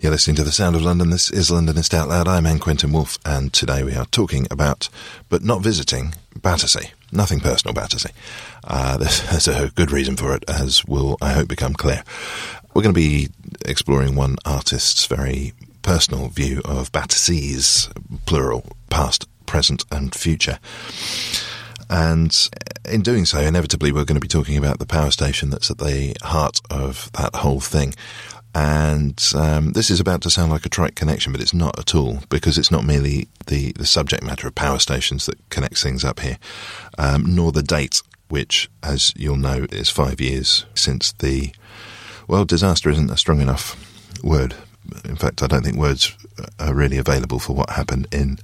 You're listening to The Sound of London. This is Londonist Out Loud. I'm N. Quentin Woolf, and today we are talking about, but not visiting, Battersea. Nothing personal, Battersea. Uh, there's a good reason for it, as will, I hope, become clear. We're going to be exploring one artist's very personal view of Battersea's plural, past, present, and future. And in doing so, inevitably, we're going to be talking about the power station that's at the heart of that whole thing. And um, this is about to sound like a trite connection, but it's not at all because it's not merely the, the subject matter of power stations that connects things up here, um, nor the date, which, as you'll know, is five years since the. Well, disaster isn't a strong enough word. In fact, I don't think words are really available for what happened in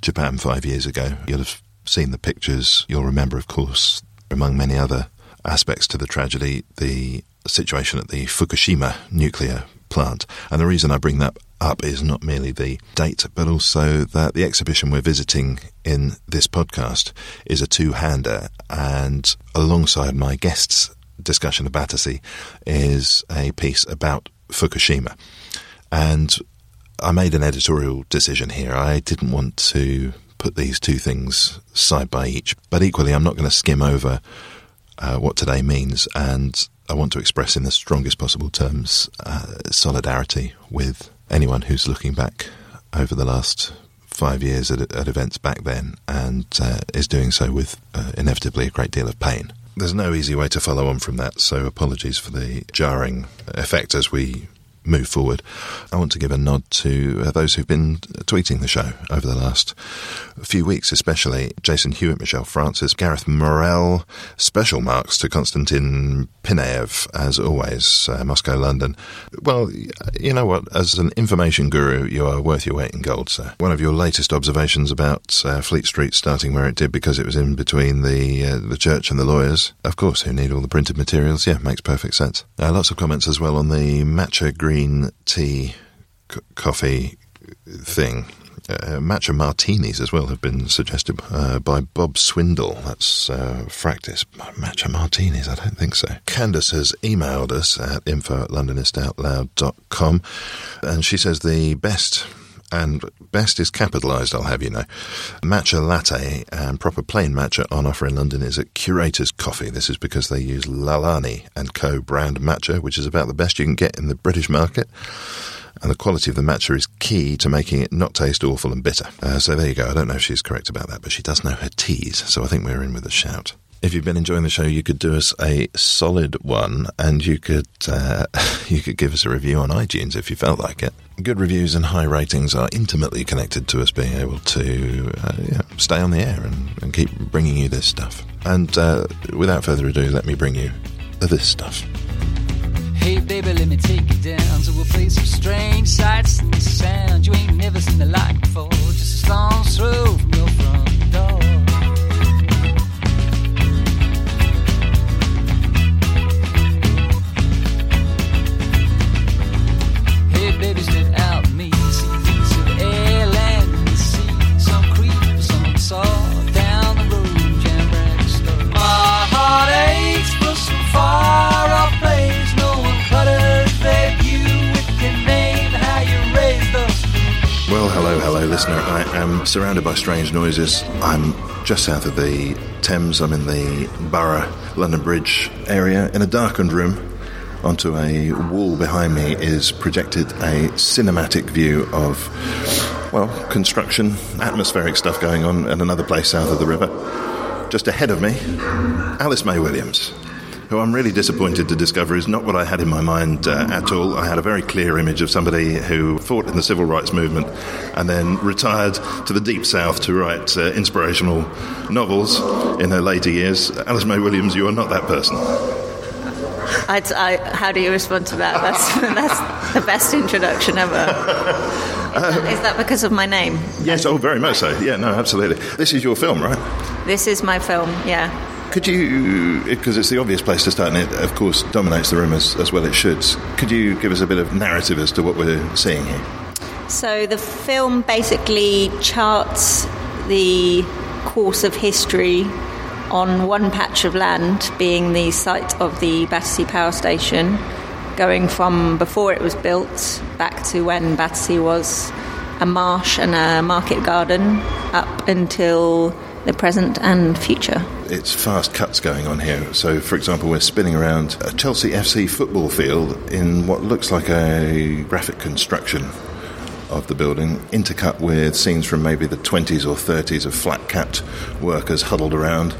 Japan five years ago. You'll have seen the pictures. You'll remember, of course, among many other aspects to the tragedy, the situation at the Fukushima nuclear plant. And the reason I bring that up is not merely the date, but also that the exhibition we're visiting in this podcast is a two hander. And alongside my guest's discussion of Battersea is a piece about Fukushima. And I made an editorial decision here. I didn't want to put these two things side by each, but equally, I'm not going to skim over uh, what today means. And I want to express in the strongest possible terms uh, solidarity with anyone who's looking back over the last five years at, at events back then and uh, is doing so with uh, inevitably a great deal of pain. There's no easy way to follow on from that, so apologies for the jarring effect as we move forward. I want to give a nod to uh, those who've been tweeting the show over the last few weeks, especially Jason Hewitt, Michelle Francis, Gareth Morell. Special marks to Konstantin Pineev, as always, uh, Moscow, London. Well, you know what? As an information guru, you are worth your weight in gold, sir. One of your latest observations about uh, Fleet Street starting where it did because it was in between the uh, the church and the lawyers, of course, who need all the printed materials. Yeah, makes perfect sense. Uh, lots of comments as well on the matcha green tea c- coffee thing. Uh, matcha martinis as well have been suggested uh, by Bob Swindle. That's uh, Fractis. Matcha martinis? I don't think so. Candace has emailed us at info at londonistoutloud.com and she says the best and best is capitalised, I'll have you know. Matcha latte and proper plain matcha on offer in London is at Curator's Coffee. This is because they use Lalani and Co. brand matcha, which is about the best you can get in the British market. And the quality of the matcha is key to making it not taste awful and bitter. Uh, so there you go. I don't know if she's correct about that, but she does know her teas. So I think we're in with a shout if you've been enjoying the show, you could do us a solid one, and you could uh, you could give us a review on iTunes if you felt like it. Good reviews and high ratings are intimately connected to us being able to uh, yeah, stay on the air and, and, keep bringing you this stuff. And uh, without further ado, let me bring you this stuff. Hey baby, let me take you down to a place of strange sights and sounds you ain't never seen the like before. Just a stone's throw from your front I am surrounded by strange noises. I'm just south of the Thames. I'm in the Borough London Bridge area in a darkened room onto a wall behind me is projected a cinematic view of, well, construction, atmospheric stuff going on at another place south of the river. Just ahead of me, Alice May Williams, who I'm really disappointed to discover is not what I had in my mind uh, at all. I had a very clear image of somebody who fought in the civil rights movement and then retired to the deep south to write uh, inspirational novels in her later years. Alice May Williams, you are not that person. I, I, how do you respond to that? That's, that's the best introduction ever. Is that because of my name? Yes, oh, very much so. Yeah, no, absolutely. This is your film, right? This is my film, yeah. Could you, because it's the obvious place to start, and it, of course, dominates the room as, as well it should, could you give us a bit of narrative as to what we're seeing here? So the film basically charts the course of history on one patch of land, being the site of the Battersea Power Station, going from before it was built back to when Battersea was a marsh and a market garden up until the present and future. It's fast cuts going on here. So, for example, we're spinning around a Chelsea FC football field in what looks like a graphic construction of the building, intercut with scenes from maybe the 20s or 30s of flat capped workers huddled around.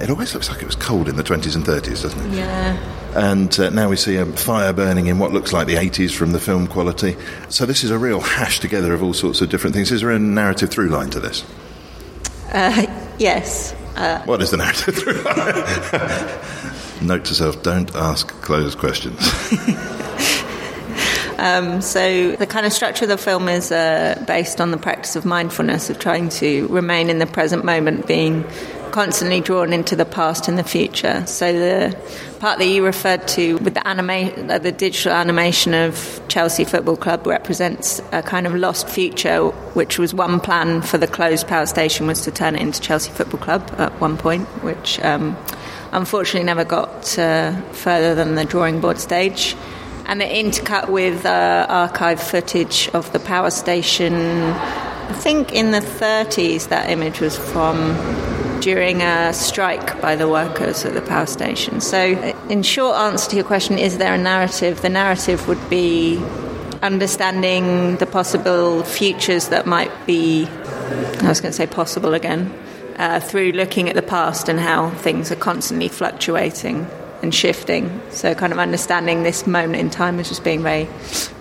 It always looks like it was cold in the 20s and 30s, doesn't it? Yeah. And uh, now we see a fire burning in what looks like the 80s from the film quality. So this is a real hash together of all sorts of different things. Is there a narrative through line to this? Uh, yes. Uh, What is the narrative? Note to self: don't ask closed questions. Um, so the kind of structure of the film is uh, based on the practice of mindfulness, of trying to remain in the present moment, being constantly drawn into the past and the future. So the part that you referred to with the anima- uh, the digital animation of Chelsea Football Club represents a kind of lost future, which was one plan for the closed power station was to turn it into Chelsea Football Club at one point, which um, unfortunately never got uh, further than the drawing board stage and it intercut with uh, archive footage of the power station. I think in the 30s that image was from during a strike by the workers at the power station. So, in short answer to your question, is there a narrative? The narrative would be understanding the possible futures that might be, I was going to say possible again, uh, through looking at the past and how things are constantly fluctuating and shifting. So, kind of understanding this moment in time as just being very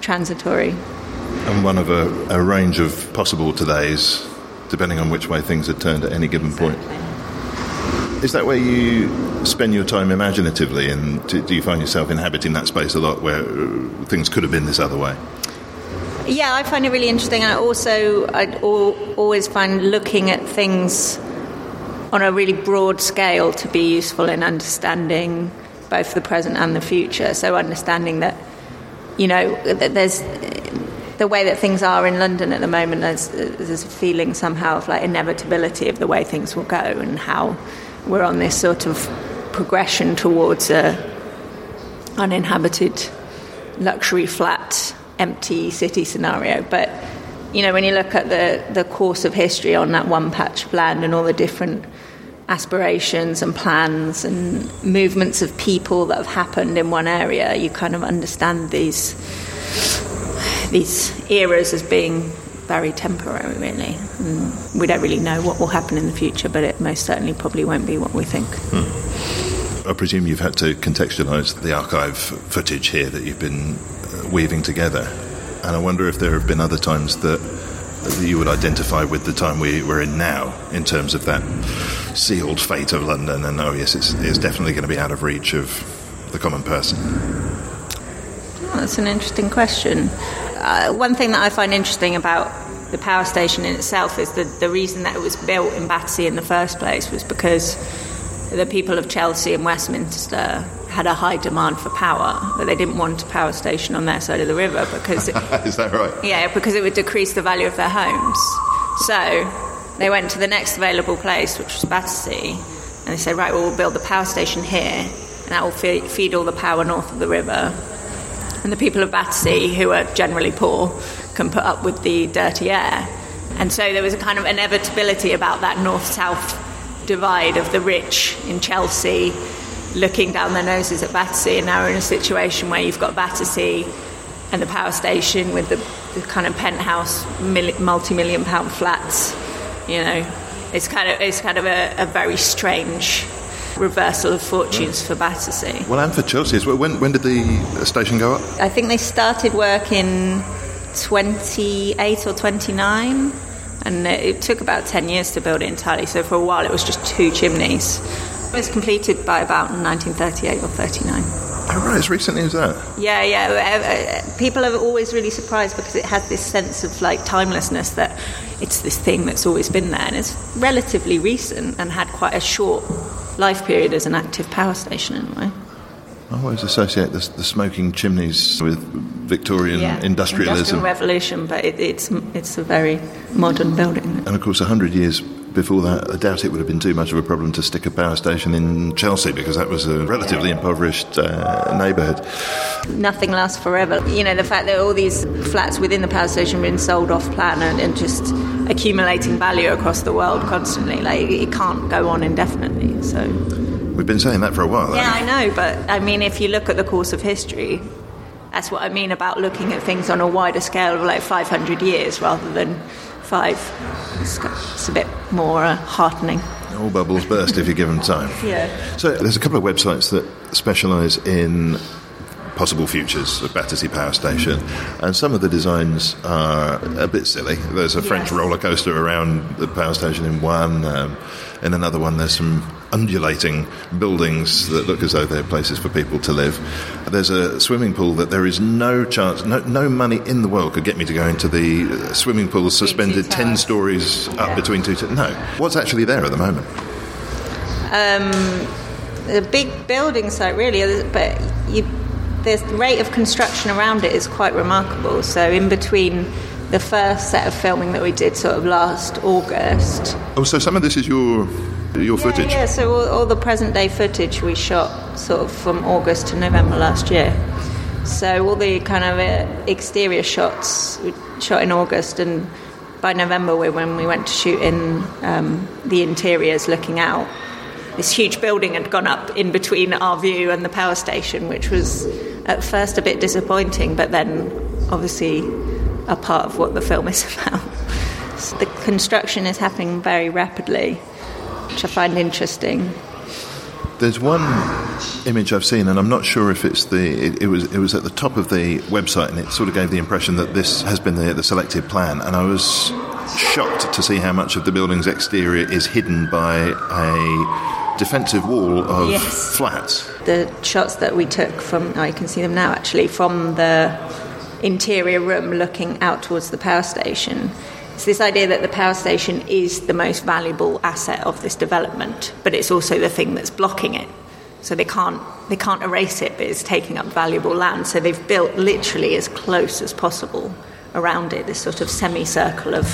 transitory. and one of a, a range of possible todays, depending on which way things are turned at any given point. Is that where you spend your time imaginatively, and do, do you find yourself inhabiting that space a lot where uh, things could have been this other way? Yeah, I find it really interesting. I also I always find looking at things on a really broad scale to be useful in understanding both the present and the future. So understanding that you know that there's the way that things are in London at the moment. There's, there's a feeling somehow of like inevitability of the way things will go and how we're on this sort of progression towards a uninhabited luxury flat empty city scenario. But you know when you look at the the course of history on that one patch of land and all the different aspirations and plans and movements of people that have happened in one area you kind of understand these these eras as being very temporary really. And we don't really know what will happen in the future but it most certainly probably won't be what we think. I presume you've had to contextualise the archive footage here that you've been uh, weaving together, and I wonder if there have been other times that, that you would identify with the time we, we're in now in terms of that sealed fate of London, and oh yes, it's, it's definitely going to be out of reach of the common person. Oh, that's an interesting question. Uh, one thing that I find interesting about the power station in itself is that the reason that it was built in Battersea in the first place was because the people of Chelsea and Westminster had a high demand for power, but they didn't want a power station on their side of the river because, it, Is that right? yeah, because it would decrease the value of their homes. So they went to the next available place, which was Battersea, and they said, right, well, we'll build the power station here, and that will feed, feed all the power north of the river. And the people of Battersea, who are generally poor, can put up with the dirty air. And so there was a kind of inevitability about that north south divide of the rich in Chelsea looking down their noses at Battersea, and now we're in a situation where you've got Battersea and the power station with the, the kind of penthouse multi million pound flats. You know, it's kind of, it's kind of a, a very strange reversal of fortunes for Battersea. Well, and for Chelsea as well. When, when did the station go up? I think they started work in 28 or 29, and it took about 10 years to build it entirely. So for a while, it was just two chimneys. It was completed by about 1938 or 39. Oh, right, as recently as that. Yeah, yeah. uh, People are always really surprised because it has this sense of like timelessness that it's this thing that's always been there, and it's relatively recent and had quite a short life period as an active power station in a way. I always associate the, the smoking chimneys with Victorian Yeah, industrialism. Industrial revolution, but it, it's it's a very modern building. and of course, 100 years before that, I doubt it would have been too much of a problem to stick a power station in Chelsea because that was a relatively impoverished uh, neighbourhood. Nothing lasts forever. You know, the fact that all these flats within the power station have been sold off plan and, and just accumulating value across the world constantly, like it can't go on indefinitely. So. We've been saying that for a while. Yeah, I know, but I mean, if you look at the course of history, that's what I mean about looking at things on a wider scale of like 500 years rather than five. It's, it's a bit more uh, heartening. All bubbles burst if you give them time. Yeah. So there's a couple of websites that specialise in possible futures of Battersea Power Station, and some of the designs are a bit silly. There's a French Yes. roller coaster around the power station in one. Um, in another one, there's some undulating buildings that look as though they're places for people to live. There's a swimming pool that there is no chance, no, no money in the world could get me to go into the uh, swimming pool suspended 10 stories up Yeah. between two. T- no. What's actually there at the moment? a big building site, really, but you, the rate of construction around it is quite remarkable. So, in between the first set of filming that we did, sort of last August, Oh, so some of this is your your footage. Yeah, yeah, so all, all the present day footage we shot sort of from August to November last year. So all the kind of uh, exterior shots we shot in August, and by November we, when we went to shoot in um, the interiors looking out. This huge building had gone up in between our view and the power station, which was at first a bit disappointing, but then obviously a part of what the film is about. So the construction is happening very rapidly which I find interesting. There's one image I've seen, and I'm not sure if it's the. It, it was it was at the top of the website, and it sort of gave the impression that this has been the, the selected plan. And I was shocked to see how much of the building's exterior is hidden by a defensive wall of Yes. flats. The shots that we took from, oh, you can see them now actually, from the interior room looking out towards the power station. It's this idea that the power station is the most valuable asset of this development, but it's also the thing that's blocking it. So they can't they can't erase it, but it's taking up valuable land. So they've built literally as close as possible around it, this sort of semicircle of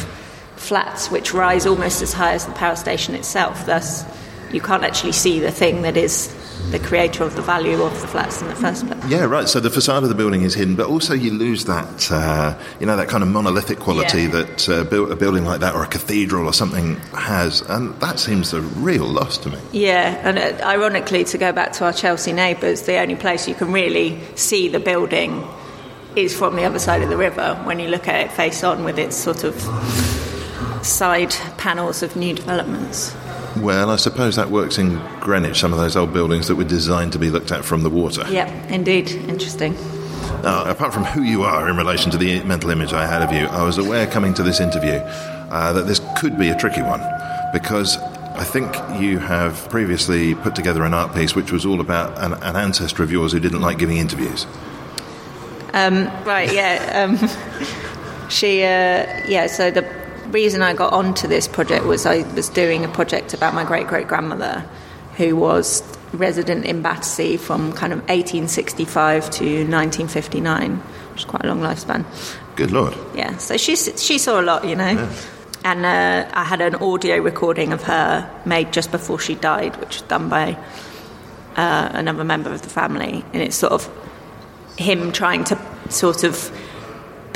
flats which rise almost as high as the power station itself. Thus, you can't actually see the thing that is the creator of the value of the flats in the first place. Yeah, right. So the facade of the building is hidden, but also you lose that, uh, you know, that kind of monolithic quality Yeah. that uh, built, a building like that or a cathedral or something has, and that seems a real loss to me. Yeah, and uh, ironically, to go back to our Chelsea neighbours, the only place you can really see the building is from the other side of the river when you look at it face on with its sort of side panels of new developments. Well, I suppose that works in Greenwich, some of those old buildings that were designed to be looked at from the water. Yep, indeed, interesting. Now, apart from who you are in relation to the mental image I had of you, I was aware coming to this interview uh, that this could be a tricky one because I think you have previously put together an art piece which was all about an, an ancestor of yours who didn't like giving interviews. Right, yeah. Um, she, uh, yeah, so the reason I got onto this project was I was doing a project about my great great grandmother who was resident in Battersea from kind of 1865 to 1959, which is quite a long lifespan. Good lord. Yeah, so she, she saw a lot, you know. Yeah. And uh, I had an audio recording of her made just before she died, which was done by uh, another member of the family. And it's sort of him trying to sort of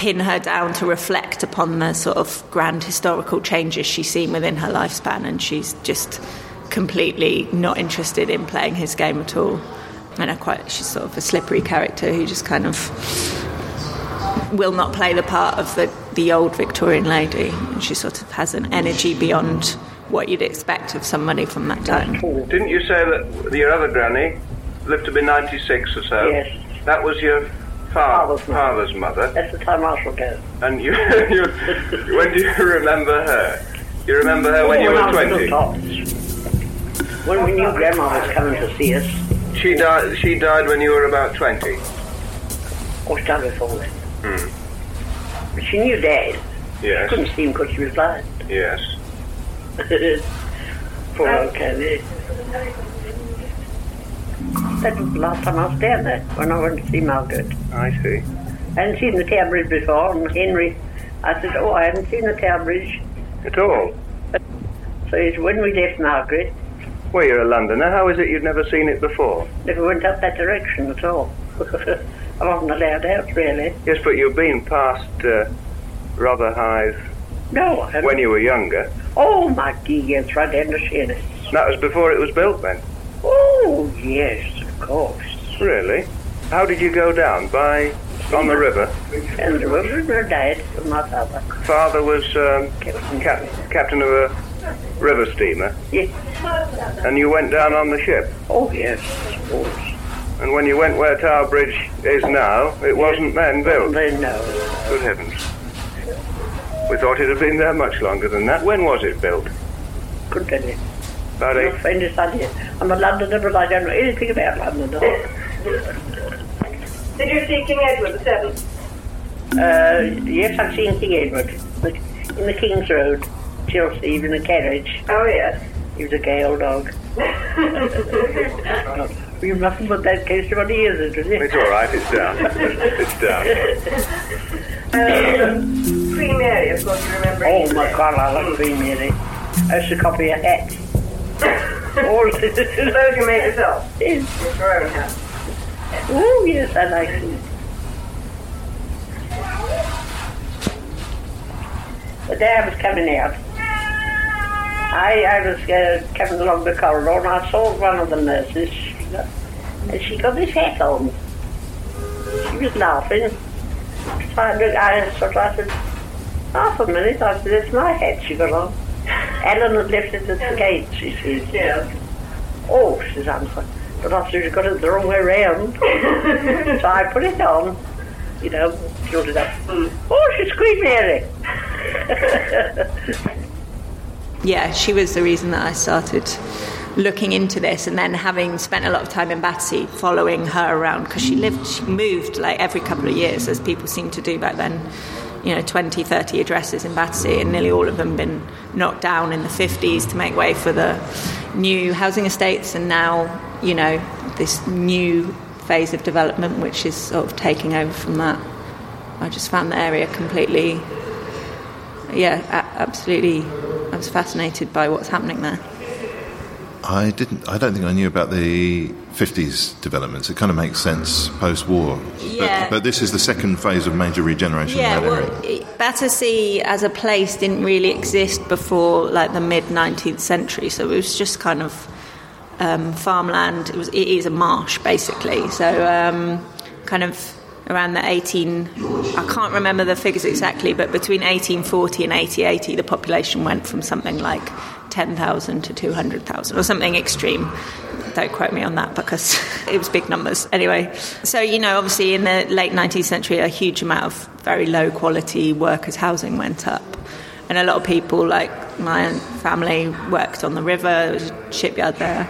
pin her down to reflect upon the sort of grand historical changes she's seen within her lifespan. And she's just completely not interested in playing his game at all. And I quite, she's sort of a slippery character who just kind of will not play the part of the, the old Victorian lady. And she sort of has an energy beyond what you'd expect of somebody from that time. Didn't you say that your other granny lived to be 96 or so? Yes. That was your fa- Father's mother. father's mother. That's the time I shall go. And you, you, when do you remember her? You remember her when you were 20? little. When we knew Grandma was coming to see us, She died. She died when you were about twenty. Or she died before then. Hmm. But she knew Dad. Yes. Couldn't see him because she was blind. Yes. Poor old Kelly. That was the last time I was down there, when I went to see Margaret. I see. I hadn't seen the Tower Bridge before, and Henry, I said, oh, I haven't seen the Tower Bridge. At all. So it's when we left Margaret, Well, you're a Londoner. How is it you've never seen it before? never went up that direction at all. I wasn't allowed out, really. Yes, but you've been past uh, Rotherhithe No, I haven't. when you were younger. Oh, my dear, yes, right down the. That was before it was built, then. Oh, yes, of course. Really? How did you go down? By on the river. And the river dad my father. Father was um, cap- captain of a river steamer, Yes. and you went down on the ship. Oh, yes, of course. And when you went where Tower Bridge is now, it wasn't then built. Then no. Good heavens. We thought it had been there much longer than that. When was it built? Couldn't tell you. About Your eight. friend is idea. I'm a Londoner, but I don't know anything about London. Did you see King Edward the Seventh? Uh, yes, I've seen King Edward the- in the King's Road, Chelsea, in a carriage. Oh yes. He was a gay old dog. You mustn't put that case to my ears, did you? It's all right. It's down. it's down. Um, Queen Mary, of course, you remember. Oh my God, I love Queen Mary. I used to copy a hat. All Those you made yourself. Yes. Your own hat. Oh yes, I like it. The day I was coming out, I, I was uh, coming along the corridor and I saw one of the nurses, and she got this hat on. She was laughing. So I sort of I said, half a minute, I said, it's my hat she got on. Ellen had left it at the gate, she said. Yes. Oh, says Answer. But I said, you got it the wrong way round. so I put it on, you know, filled it up. Oh, she's Queen Mary. yeah, she was the reason that I started looking into this and then having spent a lot of time in Battersea following her around because she lived she moved like every couple of years as people seem to do back then you know 20 30 addresses in Battersea and nearly all of them been knocked down in the 50s to make way for the new housing estates and now you know this new phase of development which is sort of taking over from that. I just found the area completely yeah absolutely I was fascinated by what's happening there I didn't. I don't think I knew about the 50s developments. It kind of makes sense post-war. Yeah. But, but this is the second phase of major regeneration Yeah, in that well, area. it- Battersea as a place didn't really exist before like the mid 19th century, so it was just kind of um, farmland. It was it is a marsh basically, so um, kind of around the 18. I can't remember the figures exactly, but between 1840 and 1880, the population went from something like 10,000 to 200,000 or something extreme. Don't quote me on that because it was big numbers. Anyway, so you know, obviously in the late 19th century, a huge amount of very low quality workers' housing went up. And a lot of people, like my family, worked on the river, there was a shipyard there.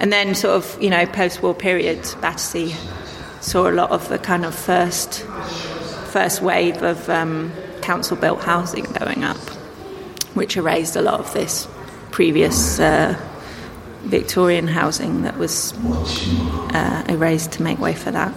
And then, sort of, you know, post war period, Battersea saw a lot of the kind of first, first wave of um, council built housing going up, which erased a lot of this previous uh, Victorian housing that was uh, erased to make way for that.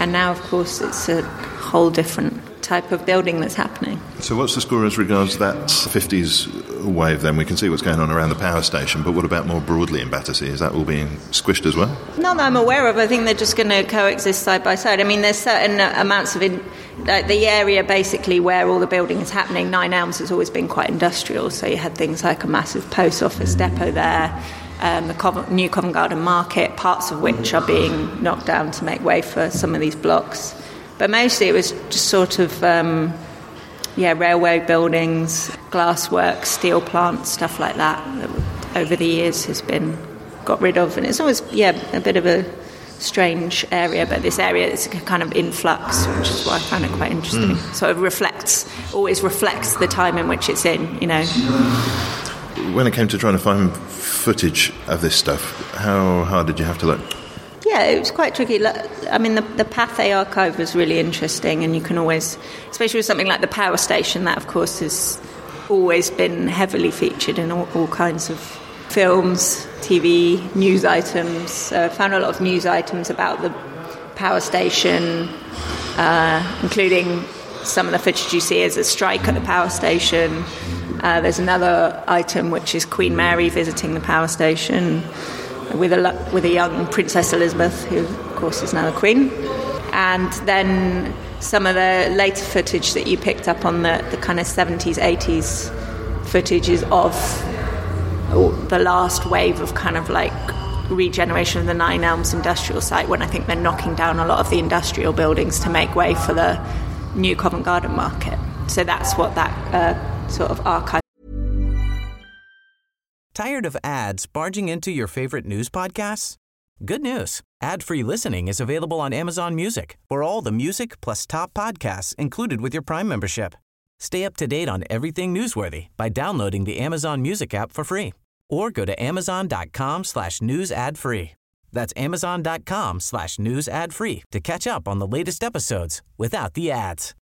And now, of course, it's a whole different type of building that's happening. So, what's the score as regards that 50s wave? Then we can see what's going on around the power station. But what about more broadly in Battersea? Is that all being squished as well? Not that I'm aware of. I think they're just going to coexist side by side. I mean, there's certain amounts of in, like the area basically where all the building is happening. Nine Elms has always been quite industrial, so you had things like a massive post office depot there. Um, the Covent, new Covent Garden Market, parts of which are being knocked down to make way for some of these blocks. But mostly it was just sort of, um, yeah, railway buildings, glassworks, steel plants, stuff like that, that over the years has been got rid of. And it's always, yeah, a bit of a strange area, but this area is kind of in flux, which is why I find it quite interesting. Hmm. Sort of reflects, always reflects the time in which it's in, you know. When it came to trying to find footage of this stuff, how hard did you have to look? Yeah, it was quite tricky. I mean, the, the Pathé archive was really interesting, and you can always, especially with something like the power station, that of course has always been heavily featured in all, all kinds of films, TV, news items. I found a lot of news items about the power station, uh, including some of the footage you see as a strike at the power station. Uh, there's another item which is Queen Mary visiting the power station with a with a young Princess Elizabeth, who of course is now the Queen, and then some of the later footage that you picked up on the, the kind of 70s, 80s footage is of the last wave of kind of like regeneration of the Nine Elms industrial site when I think they're knocking down a lot of the industrial buildings to make way for the new Covent Garden market. So that's what that uh, sort of archive. Tired of ads barging into your favorite news podcasts? Good news. Ad-free listening is available on Amazon Music for all the music plus top podcasts included with your Prime membership. Stay up to date on everything newsworthy by downloading the Amazon Music app for free or go to amazon.com slash news ad free. That's amazon.com slash news ad free to catch up on the latest episodes without the ads.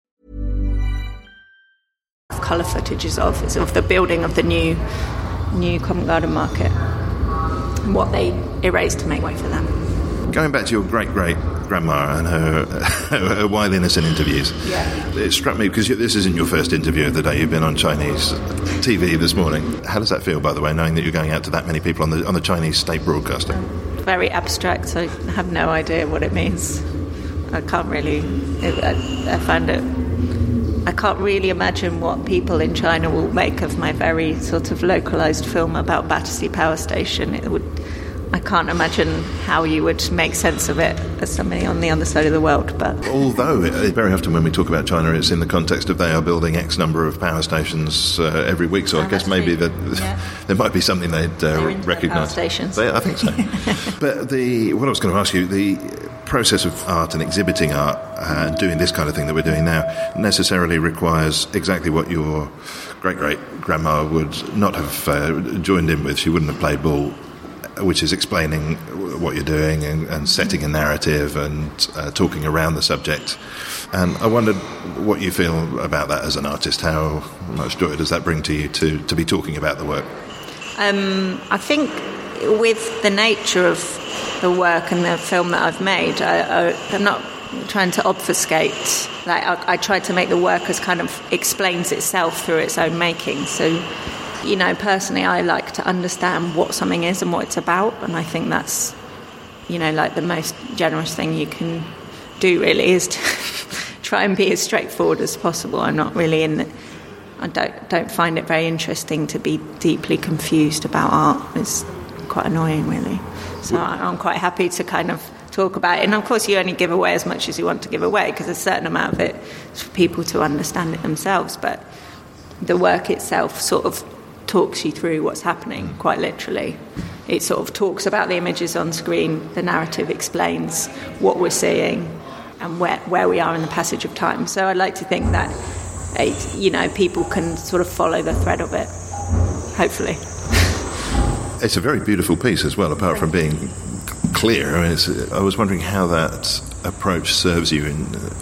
Colour footages of is of the building of the new new Covent Garden Market and what they erased to make way for them. Going back to your great great grandma and her, her wild innocent interviews, Yeah. it struck me because this isn't your first interview of the day. You've been on Chinese TV this morning. How does that feel, by the way, knowing that you're going out to that many people on the on the Chinese state broadcaster? Very abstract, I have no idea what it means. I can't really. I, I find it. I can't really imagine what people in China will make of my very sort of localized film about Battersea Power Station. It would. I can't imagine how you would make sense of it as somebody on the other side of the world, but Although it, very often when we talk about China, it's in the context of they are building X number of power stations uh, every week. So I Oh, guess maybe that Yeah. there might be something they'd uh, recognise. stations. They- I think so. but the what I was going to ask you the process of art and exhibiting art and doing this kind of thing that we're doing now necessarily requires exactly what your great great grandma would not have uh, joined in with. She wouldn't have played ball which is explaining what you're doing and, and setting a narrative and uh, talking around the subject. And I wondered what you feel about that as an artist. How much joy does that bring to you to, to be talking about the work? Um, I think with the nature of the work and the film that I've made, I, I'm not trying to obfuscate. Like I, I try to make the work as kind of explains itself through its own making. So, you know, personally, I like to understand what something is and what it's about, and I think that's, you know, like the most generous thing you can do. Really, is to try and be as straightforward as possible. I'm not really in. The, I don't don't find it very interesting to be deeply confused about art. It's quite annoying, really. So I'm quite happy to kind of talk about it. And of course, you only give away as much as you want to give away because a certain amount of it is for people to understand it themselves. But the work itself sort of talks you through what's happening, mm. quite literally. It sort of talks about the images on screen. The narrative explains what we're seeing and where, where we are in the passage of time. So I'd like to think that it, you know people can sort of follow the thread of it. Hopefully. It's a very beautiful piece as well, apart from being clear. I, mean, it's, I was wondering how that approach serves you in,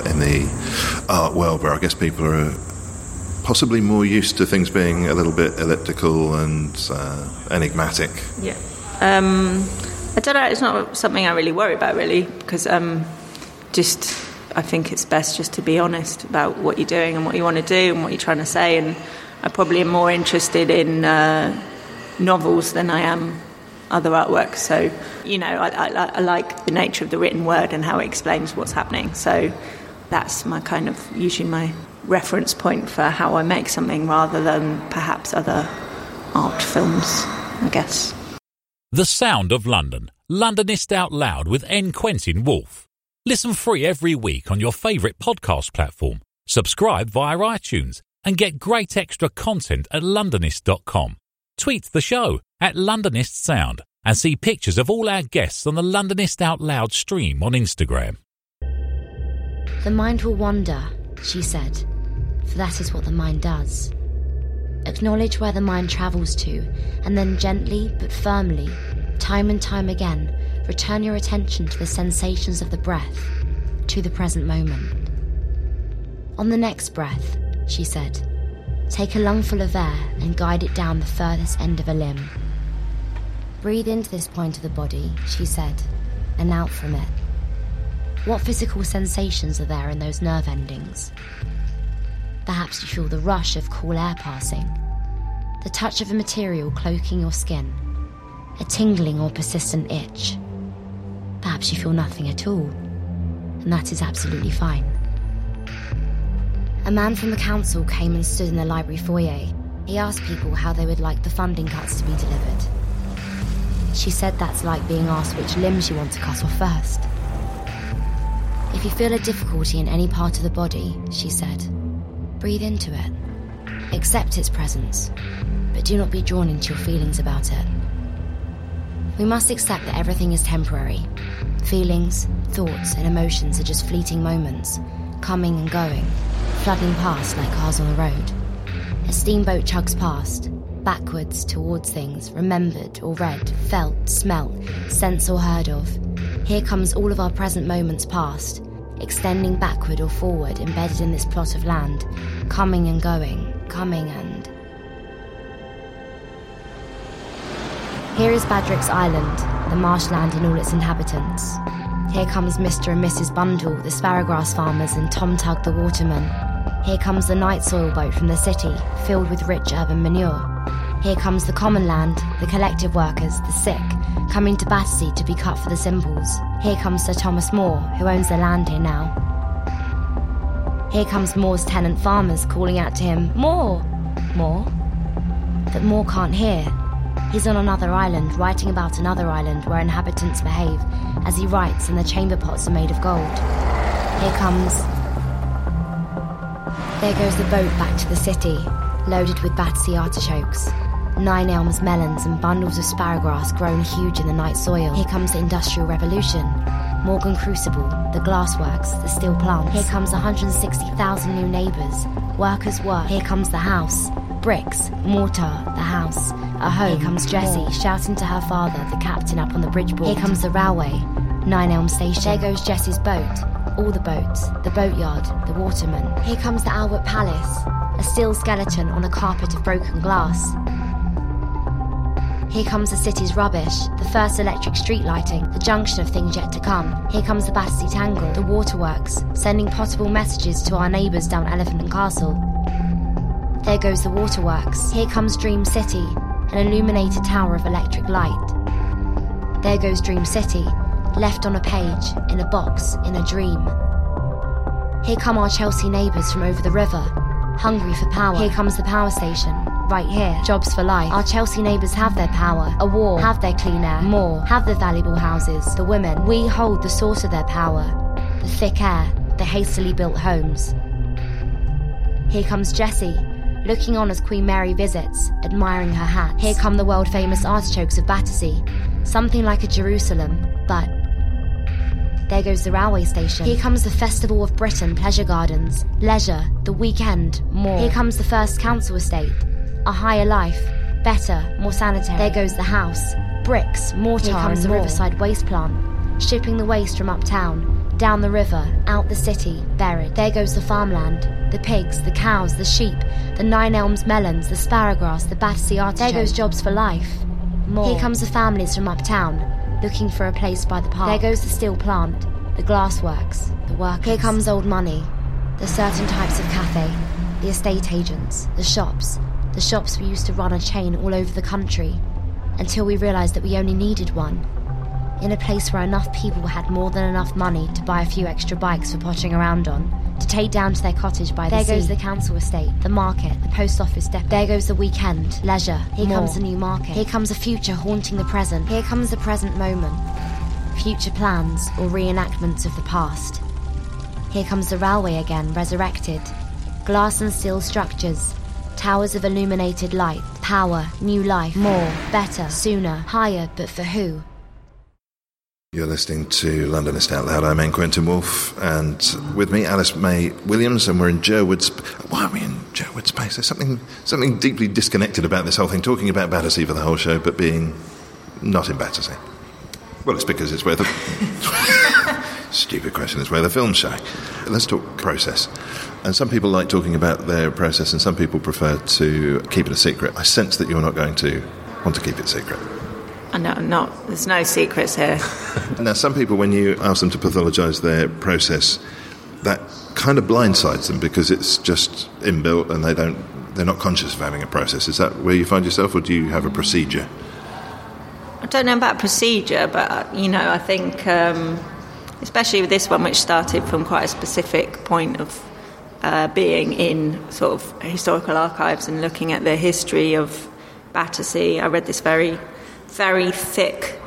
in the art world, where I guess people are possibly more used to things being a little bit elliptical and uh, enigmatic. Yeah. Um, I don't know. It's not something I really worry about, really, because um, just I think it's best just to be honest about what you're doing and what you want to do and what you're trying to say. And I probably am more interested in uh, novels than I am other artwork. So, you know, I, I, I like the nature of the written word and how it explains what's happening. So that's my kind of usually my reference point for how I make something rather than perhaps other art films, I guess. The Sound of London, Londonist Out Loud with N. Quentin Woolf. Listen free every week on your favourite podcast platform. Subscribe via iTunes and get great extra content at londonist.com. Tweet the show at Londonist Sound and see pictures of all our guests on the Londonist Out Loud stream on Instagram. The mind will wander, she said, for that is what the mind does. Acknowledge where the mind travels to, and then gently but firmly, time and time again, return your attention to the sensations of the breath, to the present moment. On the next breath, she said, take a lungful of air and guide it down the furthest end of a limb. Breathe into this point of the body, she said, and out from it. What physical sensations are there in those nerve endings? Perhaps you feel the rush of cool air passing, the touch of a material cloaking your skin, a tingling or persistent itch. Perhaps you feel nothing at all, and that is absolutely fine. A man from the council came and stood in the library foyer. He asked people how they would like the funding cuts to be delivered. She said that's like being asked which limbs you want to cut off first. If you feel a difficulty in any part of the body, she said, breathe into it. Accept its presence, but do not be drawn into your feelings about it. We must accept that everything is temporary. Feelings, thoughts, and emotions are just fleeting moments, coming and going, flooding past like cars on the road. A steamboat chugs past, backwards towards things remembered or read, felt, smelt, sensed or heard of. Here comes all of our present moments past, extending backward or forward, embedded in this plot of land, coming and going, coming and. Here is Badrick's Island, the marshland and all its inhabitants. Here comes Mr. and Mrs. Bundle, the sparrowgrass farmers, and Tom Tug, the waterman. Here comes the night soil boat from the city, filled with rich urban manure. Here comes the common land, the collective workers, the sick, coming to Battersea to be cut for the simples. Here comes Sir Thomas More, who owns the land here now. Here comes More's tenant farmers calling out to him, More! More? That More can't hear. He's on another island, writing about another island where inhabitants behave as he writes, and the chamber pots are made of gold. Here comes. There goes the boat back to the city, loaded with Battersea artichokes. Nine elms, melons, and bundles of sparrowgrass grown huge in the night soil. Here comes the Industrial Revolution. Morgan Crucible, the glassworks, the steel plants. Here comes 160,000 new neighbours. Workers work. Here comes the house. Bricks, mortar, the house, a home. Here comes Jessie More. shouting to her father, the captain up on the bridgeboard. Here comes the railway, Nine Elm Station. There goes Jessie's boat, all the boats, the boatyard, the waterman. Here comes the Albert Palace, a steel skeleton on a carpet of broken glass. Here comes the city's rubbish, the first electric street lighting, the junction of things yet to come. Here comes the Battersea Tangle, the waterworks, sending potable messages to our neighbours down Elephant and Castle. There goes the waterworks. Here comes Dream City, an illuminated tower of electric light. There goes Dream City, left on a page, in a box, in a dream. Here come our Chelsea neighbours from over the river, hungry for power. Here comes the power station, right here. Jobs for life. Our Chelsea neighbours have their power. A war. Have their clean air. More. Have the valuable houses. The women. We hold the source of their power. The thick air. The hastily built homes. Here comes Jessie, looking on as Queen Mary visits, admiring her hat. Here come the world famous artichokes of Battersea, something like a Jerusalem, but. There goes the railway station. Here comes the Festival of Britain Pleasure Gardens, leisure, the weekend, more. Here comes the first council estate, a higher life, better, more sanitary. There goes the house, bricks, mortar, Here comes the more. riverside waste plant, shipping the waste from uptown, down the river, out the city, buried. There goes the farmland, the pigs, the cows, the sheep, the nine elms melons, the sparrowgrass, the Battersea artichoke. There goes jobs for life. More. Here comes the families from uptown, looking for a place by the park. There goes the steel plant, the glassworks, the workers. Here comes old money, the certain types of cafe, the estate agents, the shops, the shops we used to run a chain all over the country, until we realised that we only needed one in a place where enough people had more than enough money to buy a few extra bikes for pottering around on, to take down to their cottage by there the sea. There goes the council estate, the market, the post office depot. There goes the weekend, leisure. Here more. comes the new market. Here comes a future haunting the present. Here comes the present moment. Future plans or reenactments of the past. Here comes the railway again, resurrected. Glass and steel structures, towers of illuminated light, power, new life, more, better, sooner, higher, but for who? You're listening to Londonist Out Loud. I'm N. Quentin Woolf, and with me, Alice May Williams, and we're in Jerwood. Sp- Why are we in Jerwood Space? There's something something deeply disconnected about this whole thing. Talking about Battersea for the whole show, but being not in Battersea. Well, it's because it's where the stupid question is where the film's showing. Let's talk process. And some people like talking about their process, and some people prefer to keep it a secret. I sense that you're not going to want to keep it secret. I know, I'm not. There's no secrets here. Now, some people, when you ask them to pathologise their process, that kind of blindsides them because it's just inbuilt and they don't. They're not conscious of having a process. Is that where you find yourself, or do you have a procedure? I don't know about procedure, but uh, you know, I think, um, especially with this one, which started from quite a specific point of uh, being in sort of historical archives and looking at the history of Battersea. I read this very, very thick,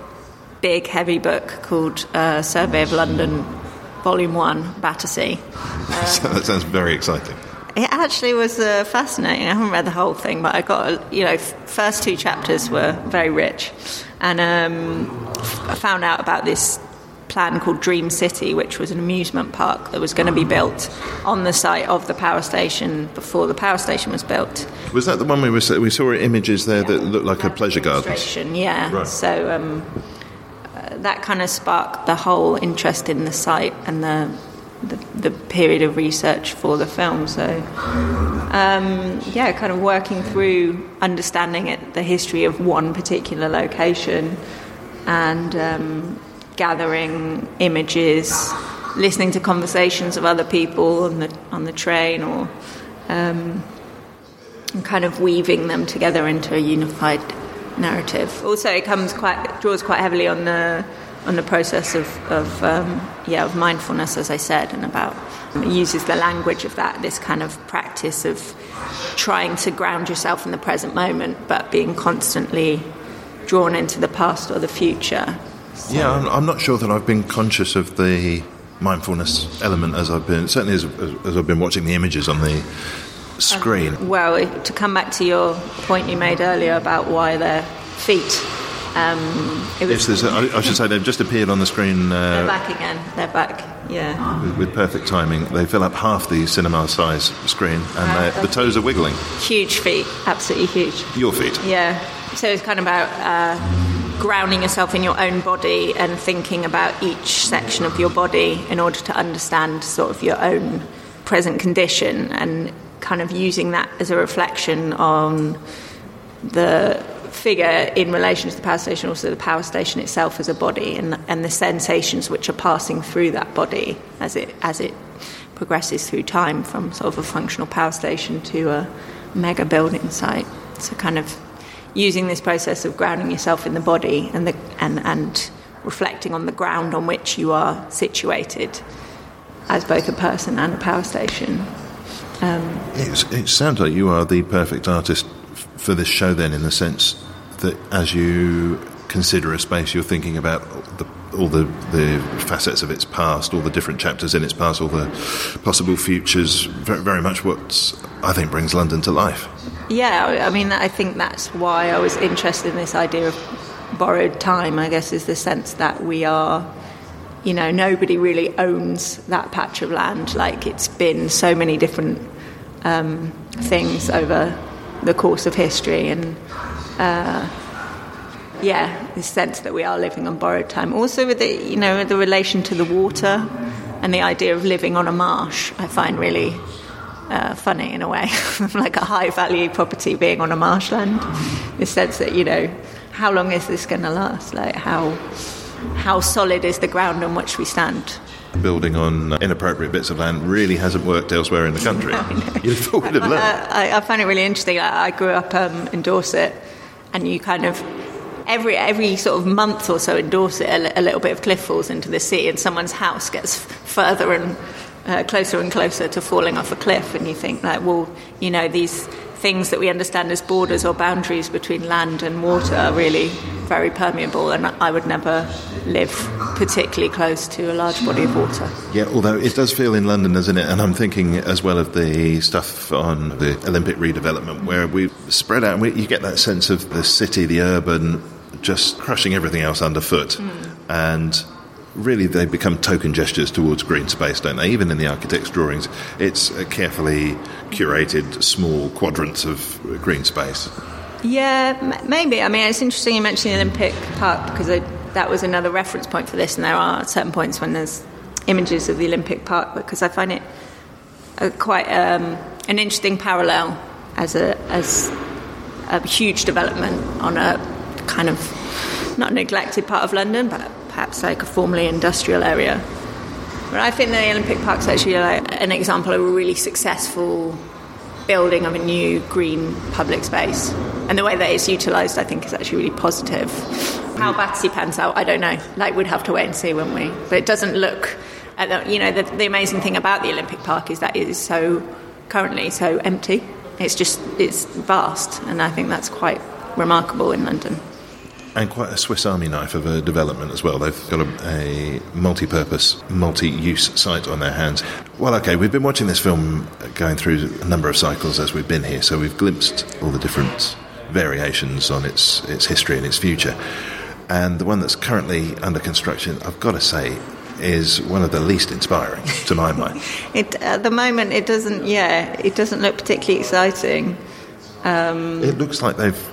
big, heavy book called uh, Survey of London, Volume One, Battersea. that sounds very exciting. It actually was uh, fascinating. I haven't read the whole thing, but I got, you know, f- first two chapters were very rich. And um, I found out about this plan called Dream City, which was an amusement park that was going to be built on the site of the power station before the power station was built. Was that the one we were, we saw images there that looked like a pleasure garden? Yeah. Right. So um, uh, that kind of sparked the whole interest in the site and the the, the period of research for the film. So um, yeah, kind of working through understanding it, the history of one particular location, and um, gathering images, listening to conversations of other people on the on the train or. Um, and kind of weaving them together into a unified narrative. Also, it comes quite draws quite heavily on the on the process of, of um, yeah of mindfulness, as I said, and about uses the language of that this kind of practice of trying to ground yourself in the present moment, but being constantly drawn into the past or the future. Yeah, I'm, I'm not sure that I've been conscious of the mindfulness element as I've been certainly as, as I've been watching the images on the screen. Well, if- to come back to your point you made earlier about why their feet. Um, it was Yes, there's a, I, I should say they've just appeared on the screen They're uh, back again. They're back. Yeah. with, with perfect timing. They fill up half the cinema size screen, and they- the toes are wiggling. Huge feet. Absolutely huge. Your feet. Yeah. So it's kind of about uh, grounding yourself in your own body and thinking about each section of your body in order to understand sort of your own present condition and kind of using that as a reflection on the figure in relation to the power station, also the power station itself as a body, and and the sensations which are passing through that body as it as it progresses through time from sort of a functional power station to a mega building site. So kind of using this process of grounding yourself in the body and the and and reflecting on the ground on which you are situated as both a person and a power station. Um, it sounds like you are the perfect artist f- for this show, then, in the sense that as you consider a space, you're thinking about the, all the, the facets of its past, all the different chapters in its past, all the possible futures. Very, very much what I think brings London to life. Yeah, I mean, I think that's why I was interested in this idea of borrowed time, I guess, is the sense that we are, you know, nobody really owns that patch of land. Like, it's been so many different um, things over the course of history, and uh, yeah, this sense that we are living on borrowed time. Also, with the, you know, the relation to the water and the idea of living on a marsh, I find really uh, funny in a way, like a high value property being on a marshland. The sense that you know, how long is this going to last? Like how how solid is the ground on which we stand? Building on inappropriate bits of land really hasn't worked elsewhere in the country. You'd have thought we'd have learned. Uh, I, I find it really interesting. I, I grew up um, in Dorset, and you kind of every every sort of month or so in Dorset, a, a little bit of cliff falls into the sea, and someone's house gets further and uh, closer and closer to falling off a cliff, and you think like, well, you know, these things that we understand as borders or boundaries between land and water are really very permeable, and I would never live particularly close to a large body of water. Yeah, although it does feel in London, doesn't it? And I'm thinking as well of the stuff on the Olympic redevelopment, where we've spread out and we, you get that sense of the city, the urban, just crushing everything else underfoot. And really, they become token gestures towards green space, don't they? Even in the architect's drawings, it's uh, carefully curated small quadrants of green space. Yeah, m- maybe. I mean, it's interesting you mentioned the Olympic Park because that was another reference point for this, and there are certain points when there's images of the Olympic Park because I find it a, quite um, an interesting parallel as a as a huge development on a kind of not neglected part of London, but perhaps like a formerly industrial area. But I think the Olympic Park's actually like an example of a really successful building of a new green public space. And the way that it's utilised, I think, is actually really positive. How mm. Battersea pans out, I don't know. Like, we'd have to wait and see, wouldn't we? But it doesn't look, at the, you know, the, the amazing thing about the Olympic Park is that it is so, currently, so empty. It's just, it's vast. And I think that's quite remarkable in London. And quite a Swiss Army knife of a development as well. They've got a, a multi purpose, multi use site on their hands. Well, okay, we've been watching this film going through a number of cycles as we've been here, so we've glimpsed all the different variations on its, its history and its future. And the one that's currently under construction, I've got to say, is one of the least inspiring to my mind. It, at the moment, it doesn't, yeah, it doesn't look particularly exciting. Um, It looks like they've.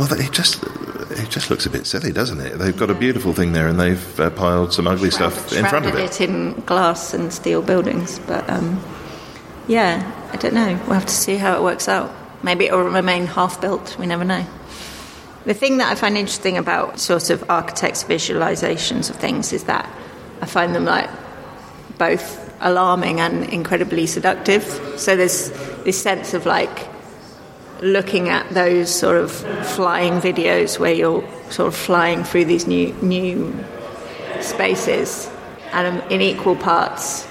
Well, it just it just looks a bit silly, doesn't it? They've got a beautiful thing there, and they've uh, piled some ugly stuff in front of shrouded it. it in glass and steel buildings. But um, yeah, I don't know. We'll have to see how it works out. Maybe it will remain half built. We never know. The thing that I find interesting about sort of architects' visualizations of things is that I find them like both alarming and incredibly seductive. So there's this sense of like looking at those sort of flying videos where you're sort of flying through these new new spaces, and um, in equal parts,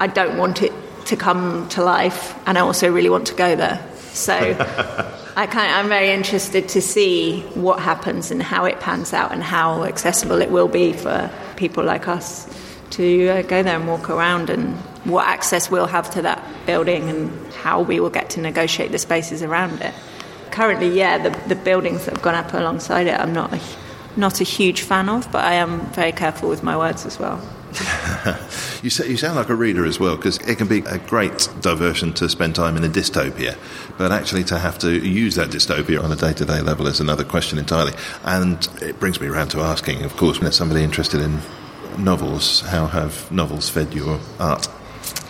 I don't want it to come to life, and I also really want to go there. So I kind I'm very interested to see what happens and how it pans out and how accessible it will be for people like us to uh, go there and walk around and what access we'll have to that building and how we will get to negotiate the spaces around it. Currently, yeah, the, the buildings that have gone up alongside it, I'm not a, not a huge fan of, but I am very careful with my words as well. You, sound like a reader as well, because it can be a great diversion to spend time in a dystopia, but actually to have to use that dystopia on a day to day level is another question entirely. And it brings me around to asking, of course, when there's somebody interested in novels, how have novels fed your art?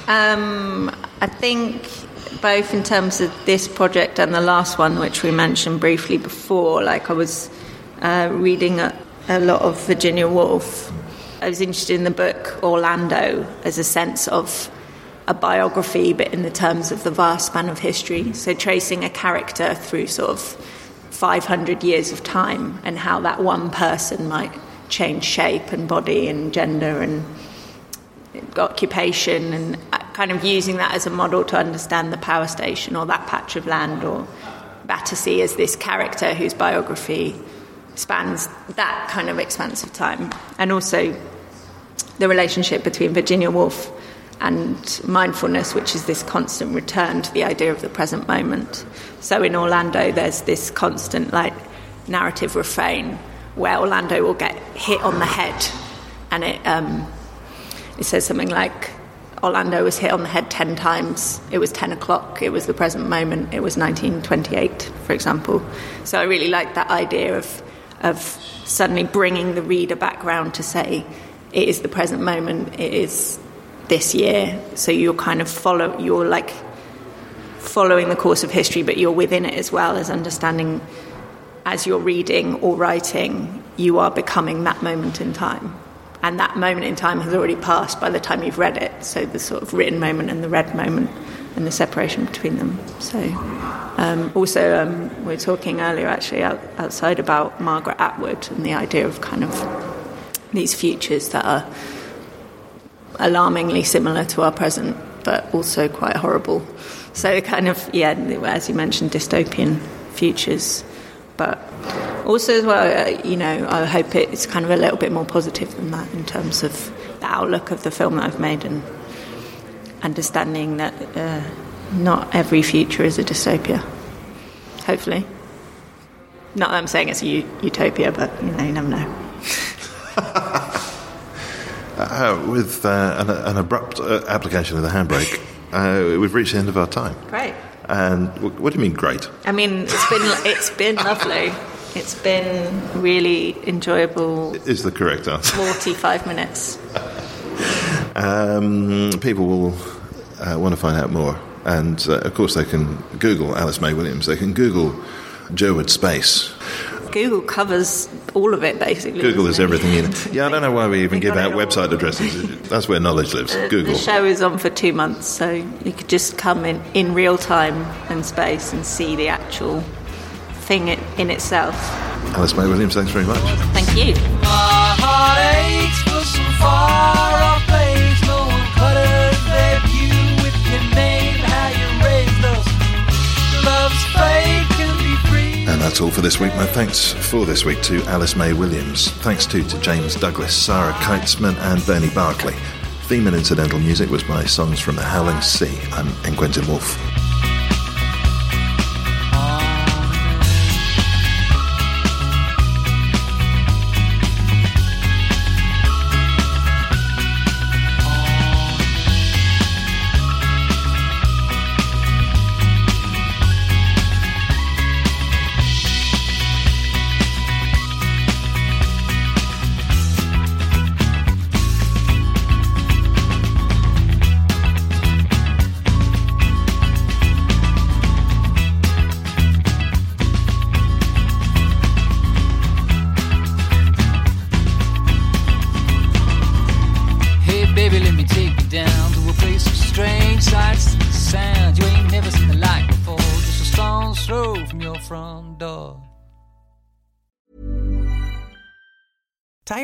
Um, I think both in terms of this project and the last one, which we mentioned briefly before, like I was uh, reading a, a lot of Virginia Woolf. I was interested in the book Orlando as a sense of a biography, but in the terms of the vast span of history. So tracing a character through sort of 500 years of time and how that one person might change shape and body and gender and occupation and uh, kind of using that as a model to understand the power station or that patch of land or Battersea as this character whose biography spans that kind of expanse of time. And also the relationship between Virginia Woolf and mindfulness, which is this constant return to the idea of the present moment. So in Orlando, there's this constant like narrative refrain where Orlando will get hit on the head, and it um, it says something like Orlando was hit on the head 10 times. It was 10 o'clock. It was the present moment. It was 1928, for example. So I really like that idea of, of suddenly bringing the reader back round to say, it is the present moment. It is this year. So you're kind of follow, you're like following the course of history, but you're within it as well as understanding as you're reading or writing, you are becoming that moment in time and that moment in time has already passed by the time you've read it. So the sort of written moment and the read moment, and the separation between them. So um, also um, we were talking earlier actually out, outside about Margaret Atwood and the idea of kind of these futures that are alarmingly similar to our present, but also quite horrible. So kind of yeah, as you mentioned, dystopian futures, but also as well, uh, you know, I hope it's kind of a little bit more positive than that in terms of the outlook of the film that I've made and understanding that uh, not every future is a dystopia. Hopefully, not that I'm saying it's a u- utopia, but you know, you never know. Uh, with uh, an, an abrupt uh, application of the handbrake, uh, we've reached the end of our time. Great. And what do you mean, great? I mean, it's been it's been lovely. It's been really enjoyable Is the correct answer. 45 minutes. Um, people will uh, want to find out more. And uh, of course, they can Google Alice May Williams. They can Google Jerwood Space. Google covers all of it, basically. Google is it? everything in it. Yeah, I don't know why we even give out website addresses. That's where knowledge lives. The- Google. The show is on for two months, so you could just come in, in real time and space and see the actual thing in, in itself. Alice May Williams, thanks very much. Thank you. That's all for this week. My thanks for this week to Alice May Williams. Thanks too to James Douglas, Sarah Keitzman, and Bernie Barclay. Theme and incidental music was by Songs from the Howling Sea. I'm. Quentin Woolf.